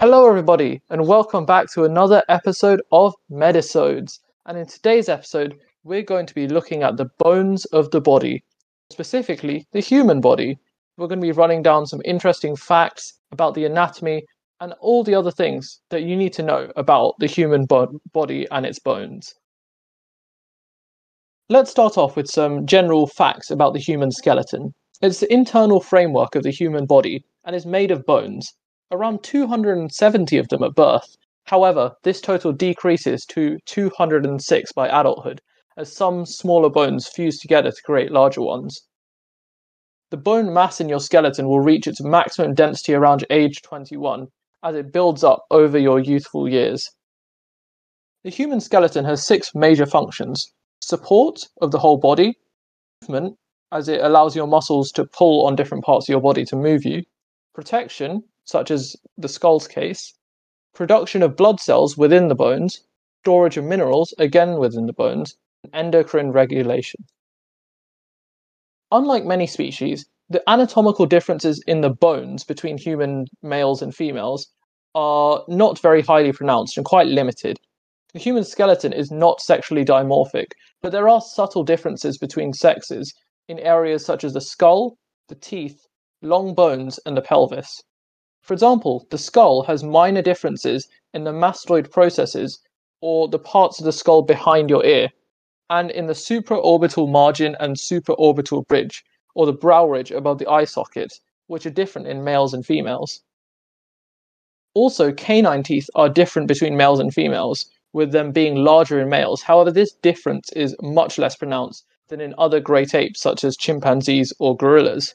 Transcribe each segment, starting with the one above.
Hello, everybody, and welcome back to another episode of Medisodes. And in today's episode, we're going to be looking at the bones of the body, specifically the human body. We're going to be running down some interesting facts about the anatomy and all the other things that you need to know about the human bo- body and its bones. Let's start off with some general facts about the human skeleton. It's the internal framework of the human body and is made of bones, around 270 of them at birth. However, this total decreases to 206 by adulthood, as some smaller bones fuse together to create larger ones. The bone mass in your skeleton will reach its maximum density around age 21, as it builds up over your youthful years. The human skeleton has six major functions support of the whole body, movement, as it allows your muscles to pull on different parts of your body to move you, protection, such as the skull's case, production of blood cells within the bones, storage of minerals, again within the bones, and endocrine regulation. Unlike many species, the anatomical differences in the bones between human males and females are not very highly pronounced and quite limited. The human skeleton is not sexually dimorphic, but there are subtle differences between sexes in areas such as the skull, the teeth, long bones, and the pelvis. For example, the skull has minor differences in the mastoid processes, or the parts of the skull behind your ear, and in the supraorbital margin and supraorbital bridge, or the brow ridge above the eye socket, which are different in males and females. Also, canine teeth are different between males and females, with them being larger in males. However, this difference is much less pronounced than in other great apes such as chimpanzees or gorillas.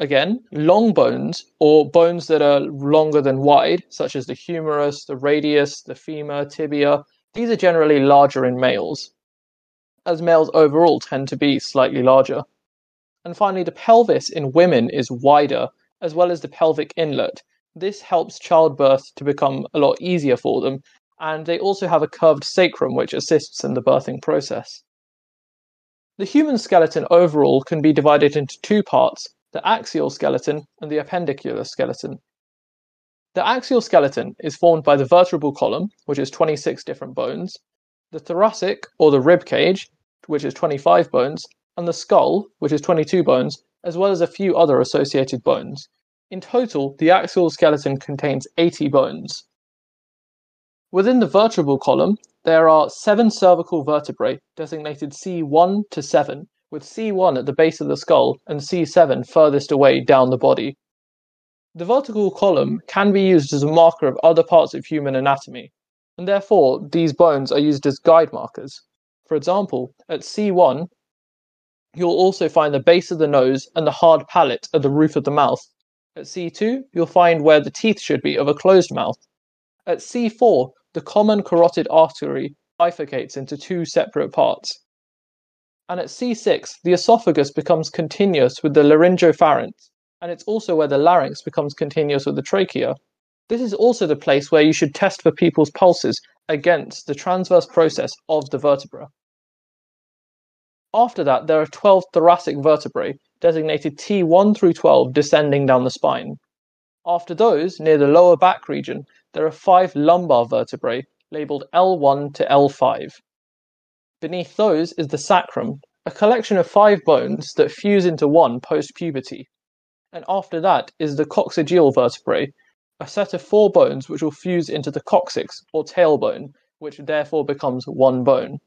Again, long bones, or bones that are longer than wide, such as the humerus, the radius, the femur, tibia, these are generally larger in males, as males overall tend to be slightly larger. And finally, the pelvis in women is wider, as well as the pelvic inlet. This helps childbirth to become a lot easier for them, and they also have a curved sacrum which assists in the birthing process. The human skeleton overall can be divided into two parts the axial skeleton and the appendicular skeleton. The axial skeleton is formed by the vertebral column, which is 26 different bones, the thoracic or the rib cage, which is 25 bones, and the skull, which is 22 bones, as well as a few other associated bones. In total, the axial skeleton contains 80 bones. Within the vertebral column, there are seven cervical vertebrae designated C1 to 7, with C1 at the base of the skull and C7 furthest away down the body. The vertebral column can be used as a marker of other parts of human anatomy, and therefore these bones are used as guide markers. For example, at C1, you'll also find the base of the nose and the hard palate at the roof of the mouth. At C2, you'll find where the teeth should be of a closed mouth. At C4, the common carotid artery bifurcates into two separate parts. And at C6, the esophagus becomes continuous with the laryngopharynx, and it's also where the larynx becomes continuous with the trachea. This is also the place where you should test for people's pulses against the transverse process of the vertebra. After that, there are 12 thoracic vertebrae, designated T1 through 12, descending down the spine. After those, near the lower back region, there are five lumbar vertebrae, labeled L1 to L5. Beneath those is the sacrum, a collection of five bones that fuse into one post puberty. And after that is the coccygeal vertebrae, a set of four bones which will fuse into the coccyx or tailbone, which therefore becomes one bone.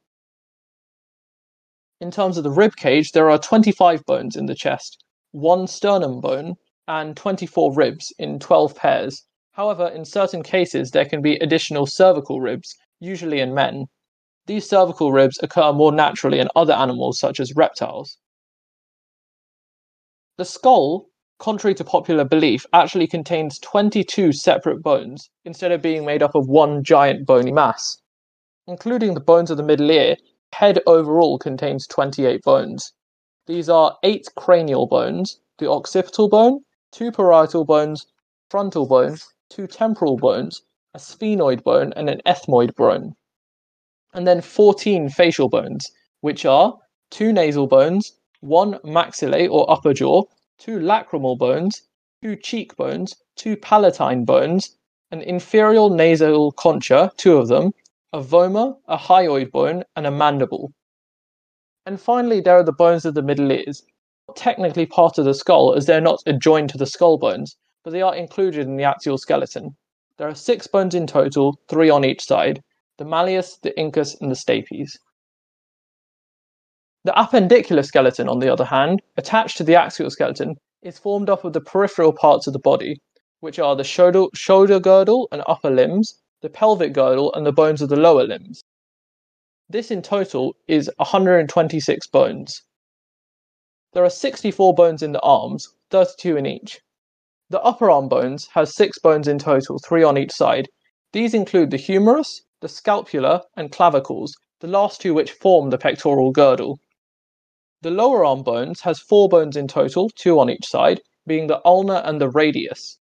In terms of the rib cage, there are 25 bones in the chest, one sternum bone, and 24 ribs in 12 pairs. However, in certain cases, there can be additional cervical ribs, usually in men, these cervical ribs occur more naturally in other animals such as reptiles. The skull, contrary to popular belief, actually contains 22 separate bones instead of being made up of one giant bony mass. Including the bones of the middle ear, head overall contains 28 bones. These are 8 cranial bones, the occipital bone, 2 parietal bones, frontal bone, 2 temporal bones, a sphenoid bone, and an ethmoid bone and then 14 facial bones, which are two nasal bones, one maxillae or upper jaw, two lacrimal bones, two cheek bones, two palatine bones, an inferior nasal concha, two of them, a vomer, a hyoid bone, and a mandible. And finally, there are the bones of the middle ears, technically part of the skull as they're not adjoined to the skull bones, but they are included in the axial skeleton. There are six bones in total, three on each side the malleus, the incus, and the stapes. The appendicular skeleton, on the other hand, attached to the axial skeleton, is formed up of the peripheral parts of the body, which are the shoulder, shoulder girdle and upper limbs, the pelvic girdle, and the bones of the lower limbs. This in total is 126 bones. There are 64 bones in the arms, 32 in each. The upper arm bones has 6 bones in total, 3 on each side. These include the humerus, the scapula, and clavicles, the last two which form the pectoral girdle. The lower arm bones has 4 bones in total, 2 on each side, being the ulna and the radius.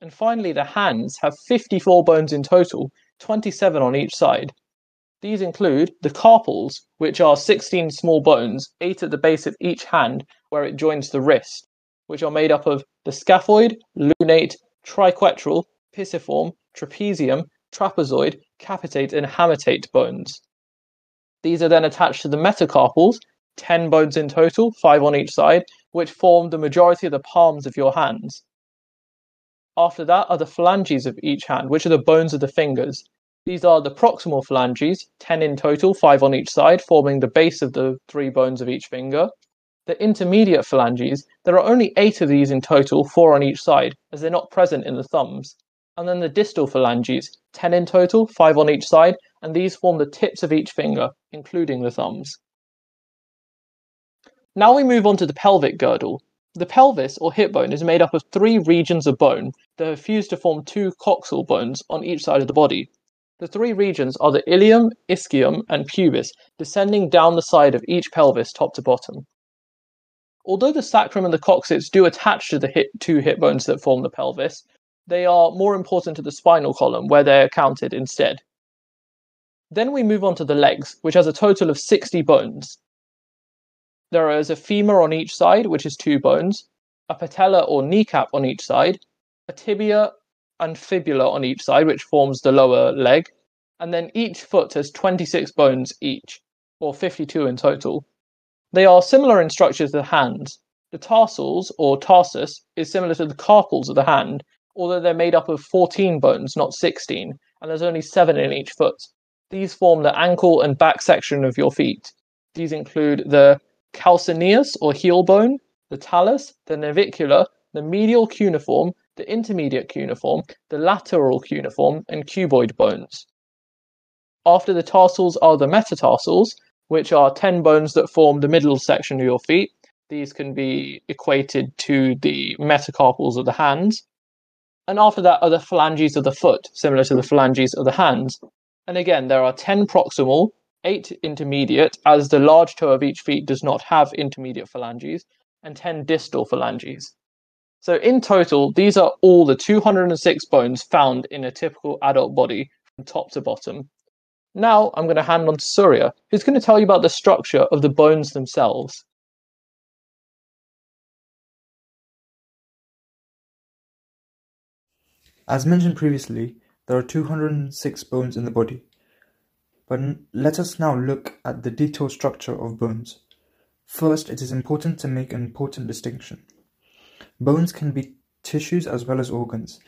And finally, the hands have 54 bones in total, 27 on each side. These include the carpals, which are 16 small bones, 8 at the base of each hand where it joins the wrist, which are made up of the scaphoid, lunate, triquetral, pisiform, trapezium, trapezoid, capitate, and hamitate bones. These are then attached to the metacarpals, 10 bones in total, 5 on each side, which form the majority of the palms of your hands. After that are the phalanges of each hand, which are the bones of the fingers. These are the proximal phalanges, 10 in total, 5 on each side, forming the base of the three bones of each finger. The intermediate phalanges, there are only 8 of these in total, 4 on each side, as they're not present in the thumbs. And then the distal phalanges, 10 in total, 5 on each side, and these form the tips of each finger, including the thumbs. Now we move on to the pelvic girdle. The pelvis or hip bone is made up of three regions of bone that have fused to form two coxal bones on each side of the body. The three regions are the ilium, ischium, and pubis, descending down the side of each pelvis top to bottom. Although the sacrum and the coccyx do attach to the hip, two hip bones that form the pelvis, they are more important to the spinal column, where they're counted instead. Then we move on to the legs, which has a total of 60 bones. There is a femur on each side, which is two bones, a patella or kneecap on each side, a tibia and fibula on each side, which forms the lower leg, and then each foot has 26 bones each, or 52 in total. They are similar in structure to the hands. The tarsals, or tarsus, is similar to the carpals of the hand, although they're made up of 14 bones, not 16, and there's only 7 in each foot. These form the ankle and back section of your feet. These include the calcaneus or heel bone, the talus, the navicular, the medial cuneiform, the intermediate cuneiform, the lateral cuneiform, and cuboid bones. After the tarsals are the metatarsals, which are 10 bones that form the middle section of your feet. These can be equated to the metacarpals of the hands. And after that are the phalanges of the foot, similar to the phalanges of the hands. And again, there are 10 proximal, 8 intermediate, as the large toe of each feet does not have intermediate phalanges, and 10 distal phalanges. So in total, these are all the 206 bones found in a typical adult body from top to bottom. Now I'm going to hand on to Surya, who's going to tell you about the structure of the bones themselves. As mentioned previously, there are 206 bones in the body. But let us now look at the detailed structure of bones. First, it is important to make an important distinction. Bones can be tissues as well as organs,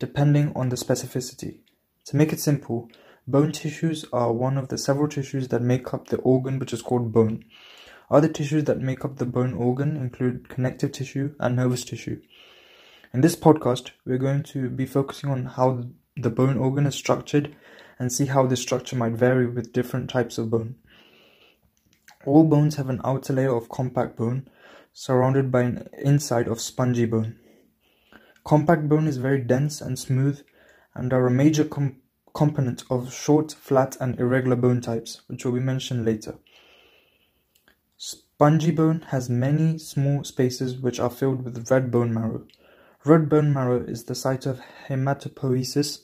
depending on the specificity. To make it simple, bone tissues are one of the several tissues that make up the organ which is called bone. Other tissues that make up the bone organ include connective tissue and nervous tissue. In this podcast, we're going to be focusing on how the bone organ is structured and see how this structure might vary with different types of bone. All bones have an outer layer of compact bone surrounded by an inside of spongy bone. Compact bone is very dense and smooth and are a major com component of short, flat, and irregular bone types, which will be mentioned later. Spongy bone has many small spaces which are filled with red bone marrow. Red bone marrow is the site of hematopoiesis,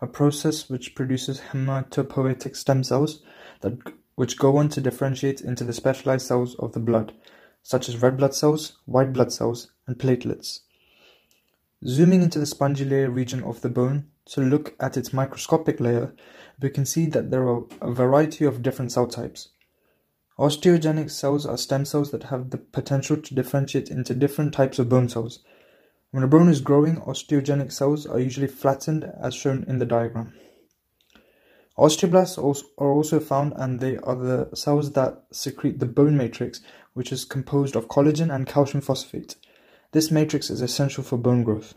a process which produces hematopoietic stem cells that which go on to differentiate into the specialized cells of the blood, such as red blood cells, white blood cells, and platelets. Zooming into the spongy layer region of the bone to look at its microscopic layer, we can see that there are a variety of different cell types. Osteogenic cells are stem cells that have the potential to differentiate into different types of bone cells. When a bone is growing, osteogenic cells are usually flattened as shown in the diagram. Osteoblasts are also found and they are the cells that secrete the bone matrix, which is composed of collagen and calcium phosphate. This matrix is essential for bone growth.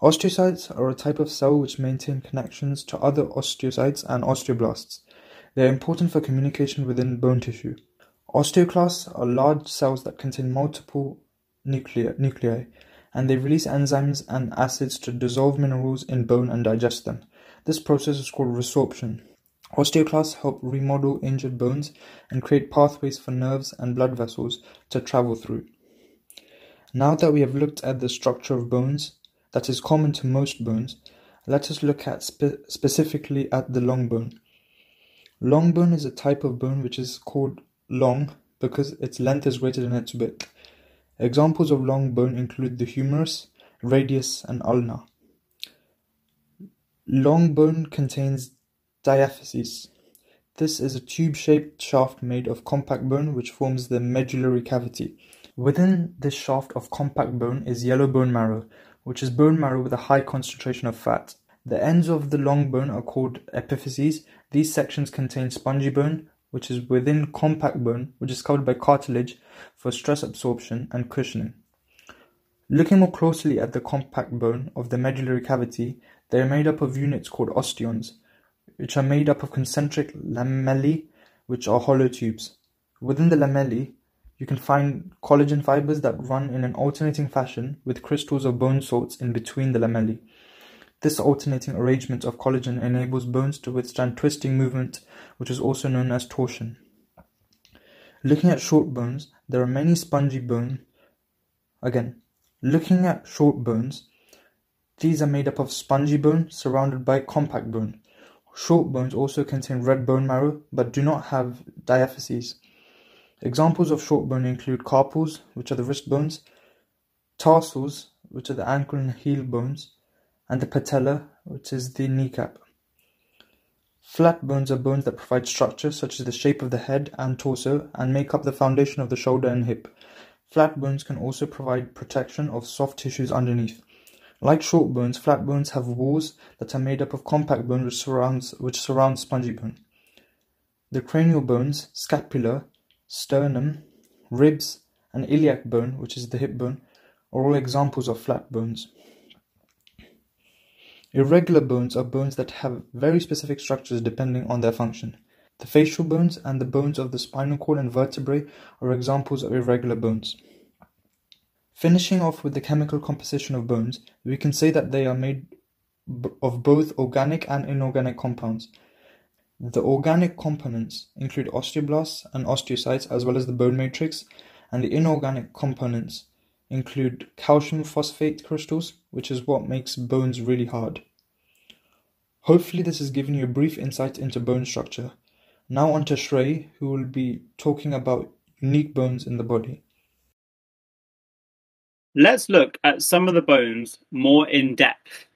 Osteocytes are a type of cell which maintain connections to other osteocytes and osteoblasts. They are important for communication within bone tissue. Osteoclasts are large cells that contain multiple nuclei, and they release enzymes and acids to dissolve minerals in bone and digest them. This process is called resorption. Osteoclasts help remodel injured bones and create pathways for nerves and blood vessels to travel through. Now that we have looked at the structure of bones that is common to most bones, let us look at spe- specifically at the long bone. Long bone is a type of bone which is called long because its length is greater than its width. Examples of long bone include the humerus, radius, and ulna. Long bone contains diaphyses. This is a tube-shaped shaft made of compact bone which forms the medullary cavity. Within this shaft of compact bone is yellow bone marrow, which is bone marrow with a high concentration of fat. The ends of the long bone are called epiphyses. These sections contain spongy bone, which is within compact bone, which is covered by cartilage for stress absorption and cushioning. Looking more closely at the compact bone of the medullary cavity, they are made up of units called osteons, which are made up of concentric lamellae, which are hollow tubes. Within the lamellae, you can find collagen fibers that run in an alternating fashion with crystals of bone salts in between the lamellae. This alternating arrangement of collagen enables bones to withstand twisting movement, which is also known as torsion. Looking at short bones, there are many spongy bones. Again, looking at short bones, these are made up of spongy bone surrounded by compact bone. Short bones also contain red bone marrow but do not have diaphyses. Examples of short bone include carpals, which are the wrist bones, tarsals, which are the ankle and heel bones, and the patella, which is the kneecap. Flat bones are bones that provide structure, such as the shape of the head and torso, and make up the foundation of the shoulder and hip. Flat bones can also provide protection of soft tissues underneath. Like short bones, flat bones have walls that are made up of compact bone which surrounds which surround spongy bone. The cranial bones, scapula, sternum, ribs, and iliac bone, which is the hip bone, are all examples of flat bones. Irregular bones are bones that have very specific structures depending on their function. The facial bones and the bones of the spinal cord and vertebrae are examples of irregular bones. Finishing off with the chemical composition of bones, we can say that they are made of both organic and inorganic compounds. The organic components include osteoblasts and osteocytes as well as the bone matrix, and the inorganic components include calcium phosphate crystals, which is what makes bones really hard. Hopefully this has given you a brief insight into bone structure. Now on to Shrey, who will be talking about unique bones in the body. Let's look at some of the bones more in depth,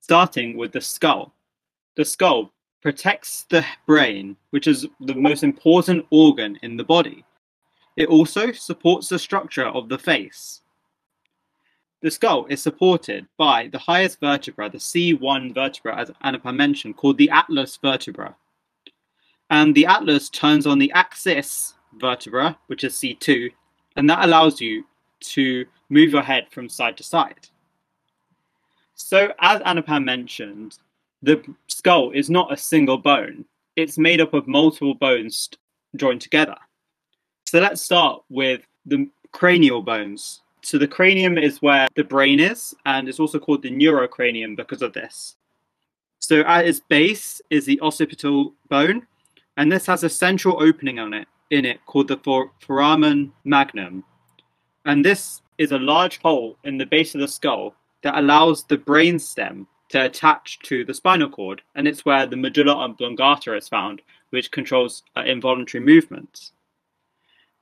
starting with the skull. The skull protects the brain, which is the most important organ in the body. It also supports the structure of the face. The skull is supported by the highest vertebra, the C1 vertebra, as Anupam mentioned, called the atlas vertebra. And the atlas turns on the axis vertebra, which is C2, and that allows you to move your head from side to side. So, as Anupam mentioned, the skull is not a single bone, it's made up of multiple bones joined together. So, let's start with the cranial bones. So the cranium is where the brain is, and it's also called the neurocranium because of this. So at its base is the occipital bone, and this has a central opening on it in it called the for- foramen magnum. And this is a large hole in the base of the skull that allows the brain stem to attach to the spinal cord, and it's where the medulla oblongata is found, which controls uh, involuntary movements.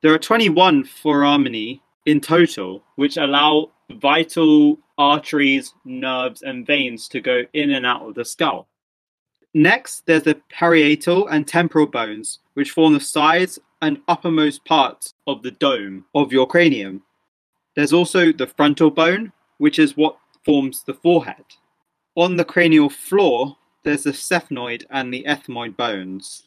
There are 21 foramina in total, which allow vital arteries, nerves, and veins to go in and out of the skull. Next, there's the parietal and temporal bones, which form the sides and uppermost parts of the dome of your cranium. There's also the frontal bone, which is what forms the forehead. On the cranial floor, there's the sphenoid and the ethmoid bones.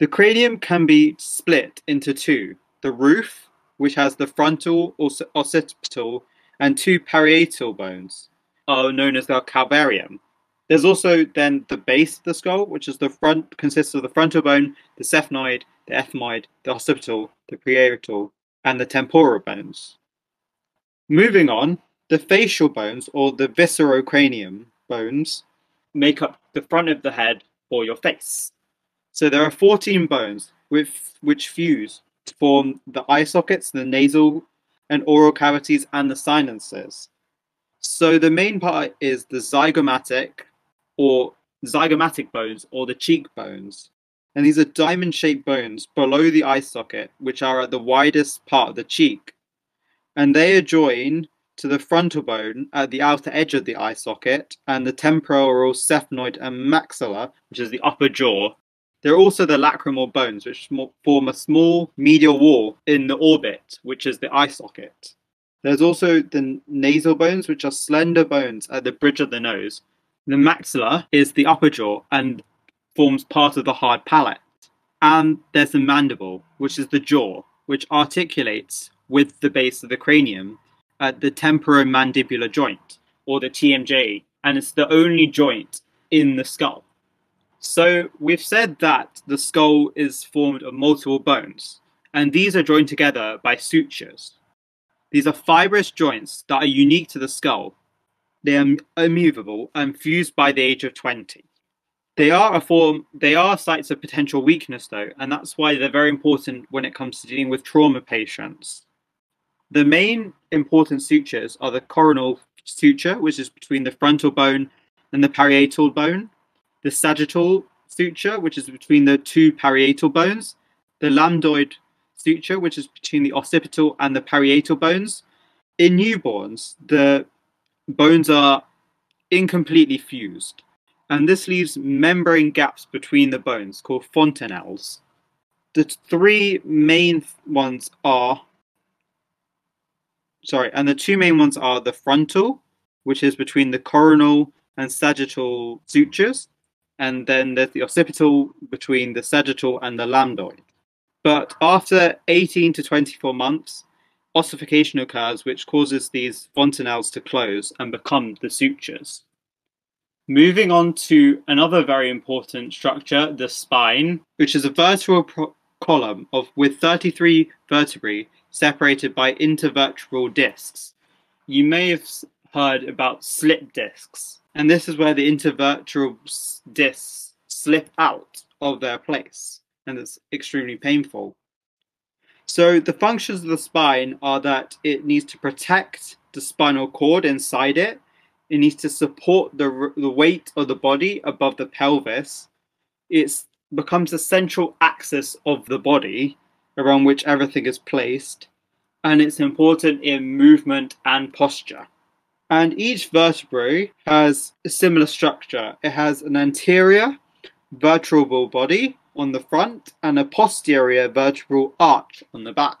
The cranium can be split into two the roof, which has the frontal or occipital and two parietal bones, are known as the calvarium. There's also then the base of the skull, which is the front consists of the frontal bone, the sphenoid, the ethmoid, the occipital, the parietal, and the temporal bones. Moving on, the facial bones or the viscerocranium bones make up the front of the head or your face. So there are 14 bones with, which fuse form the eye sockets, the nasal and oral cavities, and the sinuses. So the main part is the zygomatic or zygomatic bones or the cheekbones. And these are diamond shaped bones below the eye socket, which are at the widest part of the cheek. And they adjoin to the frontal bone at the outer edge of the eye socket and the temporal, sphenoid, and maxilla, which is the upper jaw, there are also the lacrimal bones, which form a small medial wall in the orbit, which is the eye socket. There's also the nasal bones, which are slender bones at the bridge of the nose. The maxilla is the upper jaw and forms part of the hard palate. And there's the mandible, which is the jaw, which articulates with the base of the cranium at the temporomandibular joint, or the TMJ, and it's the only joint in the skull. So we've said that the skull is formed of multiple bones, and these are joined together by sutures. These are fibrous joints that are unique to the skull. They are immovable and fused by the age of 20. They are a form they are sites of potential weakness though, and that's why they're very important when it comes to dealing with trauma patients. The main important sutures are the coronal suture, which is between the frontal bone and the parietal bone, the sagittal suture, which is between the two parietal bones, the lambdoid suture, which is between the occipital and the parietal bones. In newborns, the bones are incompletely fused, and this leaves membrane gaps between the bones called fontanelles. The three main ones are sorry, and the two main ones are the frontal, which is between the coronal and sagittal sutures, and then there's the occipital between the sagittal and the lambdoid. But after 18 to 24 months, ossification occurs, which causes these fontanelles to close and become the sutures. Moving on to another very important structure, the spine, which is a vertebral column of with 33 vertebrae separated by intervertebral discs. You may have heard about slip discs and this is where the intervertebral discs slip out of their place, and it's extremely painful. So the functions of the spine are that it needs to protect the spinal cord inside it. It needs to support the, the weight of the body above the pelvis. It becomes the central axis of the body around which everything is placed. And it's important in movement and posture. And each vertebrae has a similar structure. It has an anterior vertebral body on the front and a posterior vertebral arch on the back.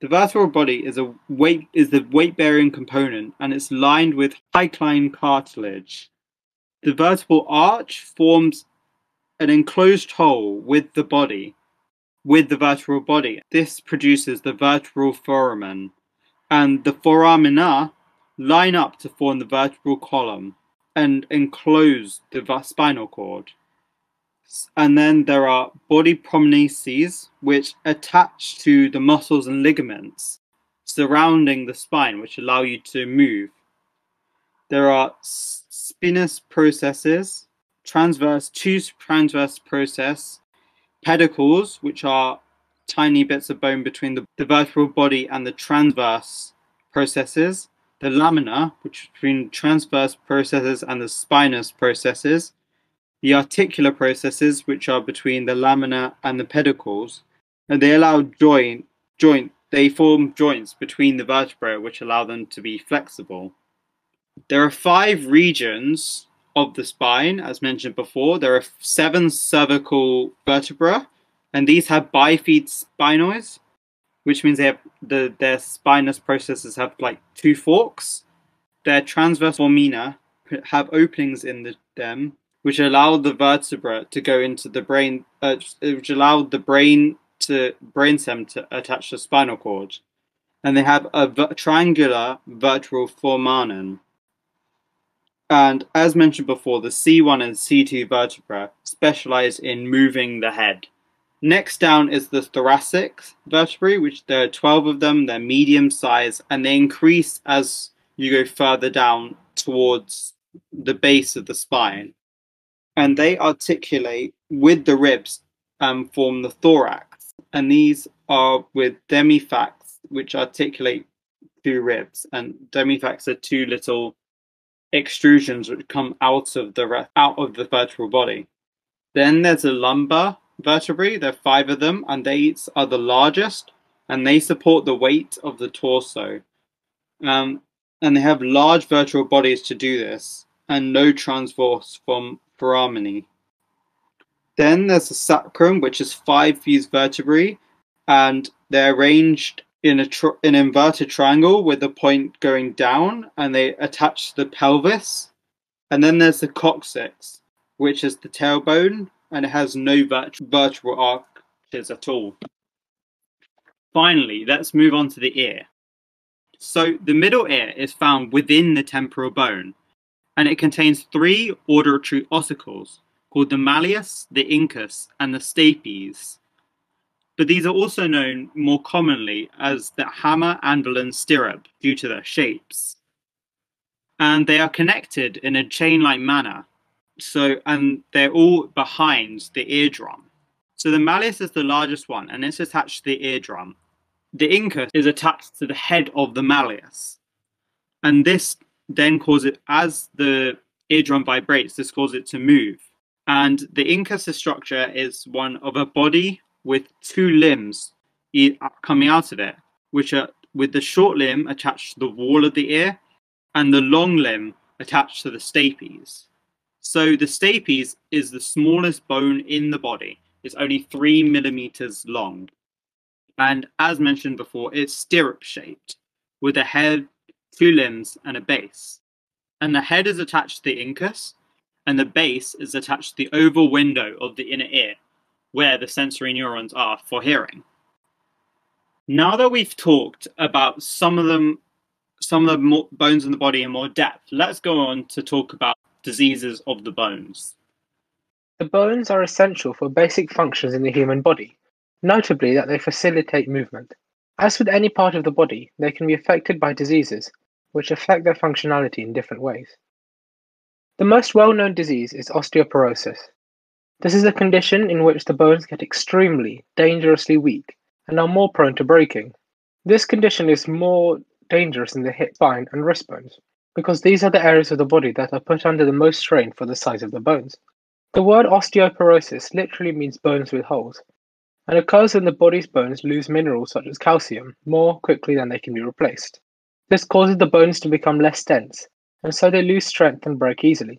The vertebral body is a weight is the weight bearing component and it's lined with hyaline cartilage. The vertebral arch forms an enclosed hole with the body, with the vertebral body. This produces the vertebral foramen, and the foramina line up to form the vertebral column and enclose the spinal cord. And then there are body prominences, which attach to the muscles and ligaments surrounding the spine, which allow you to move. There are spinous processes, transverse, two transverse process, pedicles, which are tiny bits of bone between the, the vertebral body and the transverse processes, the lamina, which is between transverse processes and the spinous processes, the articular processes, which are between the lamina and the pedicles, and they allow joint joint they form joints between the vertebrae which allow them to be flexible. There are five regions of the spine, as mentioned before. There are seven cervical vertebrae, and these have bifid spinoids, which means they have the their spinous processes have like two forks. Their transverse foramina have openings in the, them, which allow the vertebra to go into the brain, uh, which allow the brain to brainstem to attach to spinal cord, and they have a triangular vertebral foramen. And as mentioned before, the C1 and C2 vertebra specialize in moving the head. Next down is the thoracic vertebrae, which there are 12 of them. They're medium size and they increase as you go further down towards the base of the spine. And they articulate with the ribs and form the thorax. And these are with demifacets, which articulate through ribs. And demifacets are two little extrusions which come out of the out of the vertebral body. Then there's a lumbar vertebrae. There are five of them, and they are the largest, and they support the weight of the torso. Um, and they have large vertebral bodies to do this, and no transverse from foramina. Then there's the sacrum, which is five fused vertebrae, and they're arranged in a tr- an inverted triangle with the point going down, and they attach to the pelvis. And then there's the coccyx, which is the tailbone, and it has no vertebral arches at all. Finally, let's move on to the ear. So the middle ear is found within the temporal bone, and it contains three auditory ossicles called the malleus, the incus, and the stapes. But these are also known more commonly as the hammer, anvil, and stirrup due to their shapes. And they are connected in a chain like manner so, and they're all behind the eardrum. So the malleus is the largest one, and it's attached to the eardrum. The incus is attached to the head of the malleus, and this then causes as the eardrum vibrates. This causes it to move, and the incus structure is one of a body with two limbs coming out of it, which are with the short limb attached to the wall of the ear, and the long limb attached to the stapes. So the stapes is the smallest bone in the body. It's only three millimeters long. And as mentioned before, it's stirrup shaped with a head, two limbs, and a base. And the head is attached to the incus, and the base is attached to the oval window of the inner ear, where the sensory neurons are for hearing. Now that we've talked about some of them, some of the bones in the body in more depth, let's go on to talk about diseases of the bones. The bones are essential for basic functions in the human body, notably that they facilitate movement. As with any part of the body, they can be affected by diseases, which affect their functionality in different ways. The most well known disease is osteoporosis. This is a condition in which the bones get extremely, dangerously weak and are more prone to breaking. This condition is more dangerous in the hip, spine, and wrist bones because these are the areas of the body that are put under the most strain for the size of the bones. The word osteoporosis literally means bones with holes, and occurs when the body's bones lose minerals such as calcium more quickly than they can be replaced. This causes the bones to become less dense, and so they lose strength and break easily.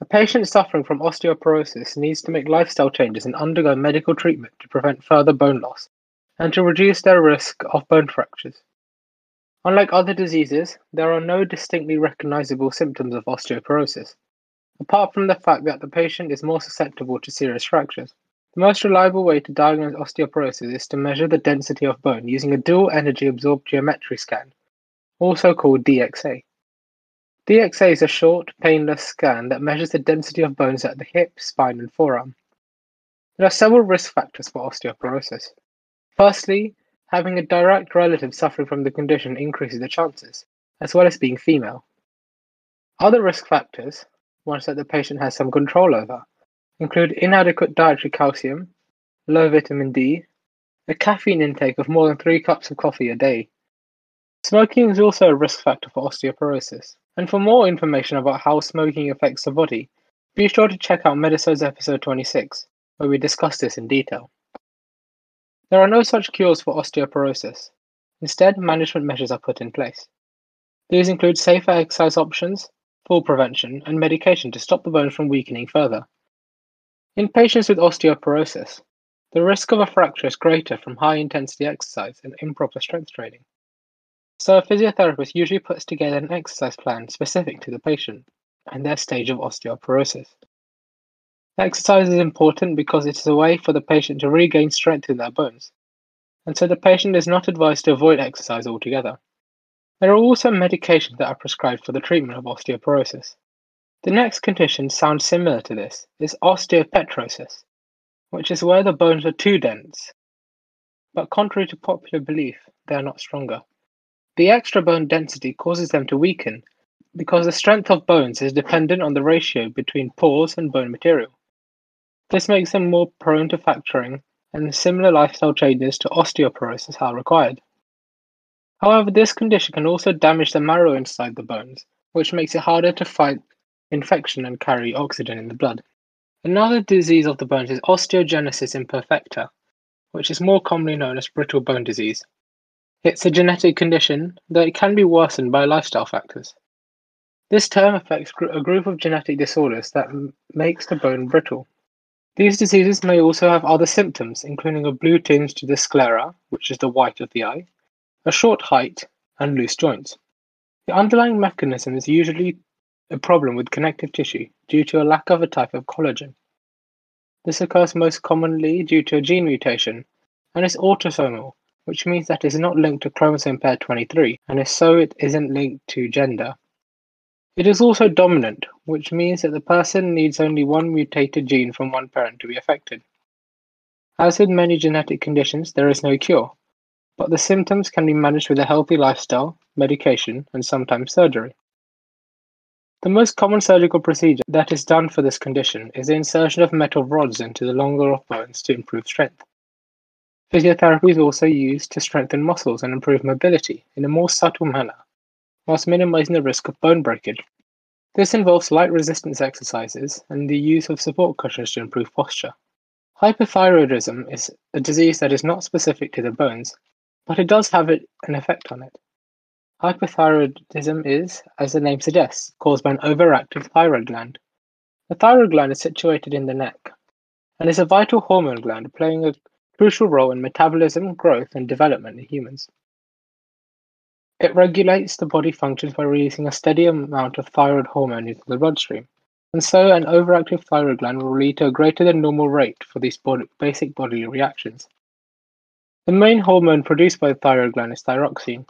A patient suffering from osteoporosis needs to make lifestyle changes and undergo medical treatment to prevent further bone loss and to reduce their risk of bone fractures. Unlike other diseases, there are no distinctly recognizable symptoms of osteoporosis, apart from the fact that the patient is more susceptible to serious fractures. The most reliable way to diagnose osteoporosis is to measure the density of bone using a dual energy absorptiometry scan, also called DXA. DXA is a short, painless scan that measures the density of bones at the hip, spine, and forearm. There are several risk factors for osteoporosis. Firstly, Having a direct relative suffering from the condition increases the chances, as well as being female. Other risk factors, ones that the patient has some control over, include inadequate dietary calcium, low vitamin D, a caffeine intake of more than three cups of coffee a day. Smoking is also a risk factor for osteoporosis. And for more information about how smoking affects the body, be sure to check out Medisodes episode 26, where we discuss this in detail. There are no such cures for osteoporosis; instead management measures are put in place. These include safer exercise options, fall prevention, and medication to stop the bones from weakening further. In patients with osteoporosis, the risk of a fracture is greater from high intensity exercise and improper strength training. So, a physiotherapist usually puts together an exercise plan specific to the patient and their stage of osteoporosis. Exercise is important because it is a way for the patient to regain strength in their bones, and so the patient is not advised to avoid exercise altogether. There are also medications that are prescribed for the treatment of osteoporosis. The next condition sounds similar to this is osteopetrosis, which is where the bones are too dense. But contrary to popular belief, they are not stronger. The extra bone density causes them to weaken because the strength of bones is dependent on the ratio between pores and bone material. This makes them more prone to fracturing, and similar lifestyle changes to osteoporosis are required. However, this condition can also damage the marrow inside the bones, which makes it harder to fight infection and carry oxygen in the blood. Another disease of the bones is osteogenesis imperfecta, which is more commonly known as brittle bone disease. It's a genetic condition, though it can be worsened by lifestyle factors. This term affects a group of genetic disorders that makes the bone brittle. These diseases may also have other symptoms, including a blue tinge to the sclera, which is the white of the eye, a short height, and loose joints. The underlying mechanism is usually a problem with connective tissue due to a lack of a type of collagen. This occurs most commonly due to a gene mutation and is autosomal, which means that it is not linked to chromosome pair 23, and if so, it isn't linked to gender. It is also dominant, which means that the person needs only one mutated gene from one parent to be affected. As in many genetic conditions, there is no cure, but the symptoms can be managed with a healthy lifestyle, medication, and sometimes surgery. The most common surgical procedure that is done for this condition is the insertion of metal rods into the longer of bones to improve strength. Physiotherapy is also used to strengthen muscles and improve mobility in a more subtle manner, whilst minimizing the risk of bone breakage. This involves light resistance exercises and the use of support cushions to improve posture. Hypothyroidism is a disease that is not specific to the bones, but it does have an effect on it. Hypothyroidism is, as the name suggests, caused by an overactive thyroid gland. The thyroid gland is situated in the neck and is a vital hormone gland playing a crucial role in metabolism, growth, and development in humans. It regulates the body functions by releasing a steady amount of thyroid hormone into the bloodstream, and so an overactive thyroid gland will lead to a greater than normal rate for these body, basic bodily reactions. The main hormone produced by the thyroid gland is thyroxine.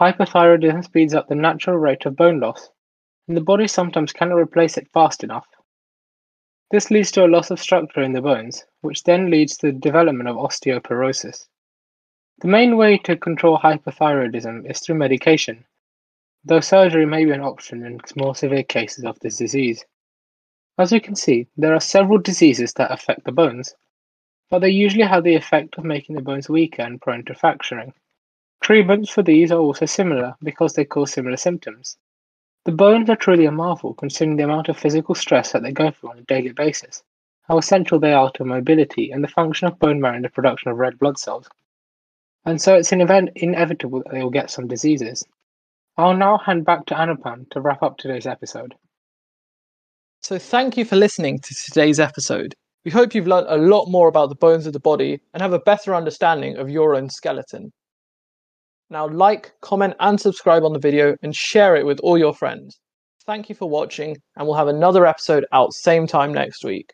Hypothyroidism speeds up the natural rate of bone loss, and the body sometimes cannot replace it fast enough. This leads to a loss of structure in the bones, which then leads to the development of osteoporosis. The main way to control hyperthyroidism is through medication, though surgery may be an option in more severe cases of this disease. As you can see, there are several diseases that affect the bones, but they usually have the effect of making the bones weaker and prone to fracturing. Treatments for these are also similar because they cause similar symptoms. The bones are truly a marvel considering the amount of physical stress that they go through on a daily basis, how essential they are to mobility and the function of bone marrow and the production of red blood cells. And so it's an event inevitable that they will get some diseases. I'll now hand back to Anupam to wrap up today's episode. So, thank you for listening to today's episode. We hope you've learned a lot more about the bones of the body and have a better understanding of your own skeleton. Now, like, comment, and subscribe on the video and share it with all your friends. Thank you for watching, and we'll have another episode out same time next week.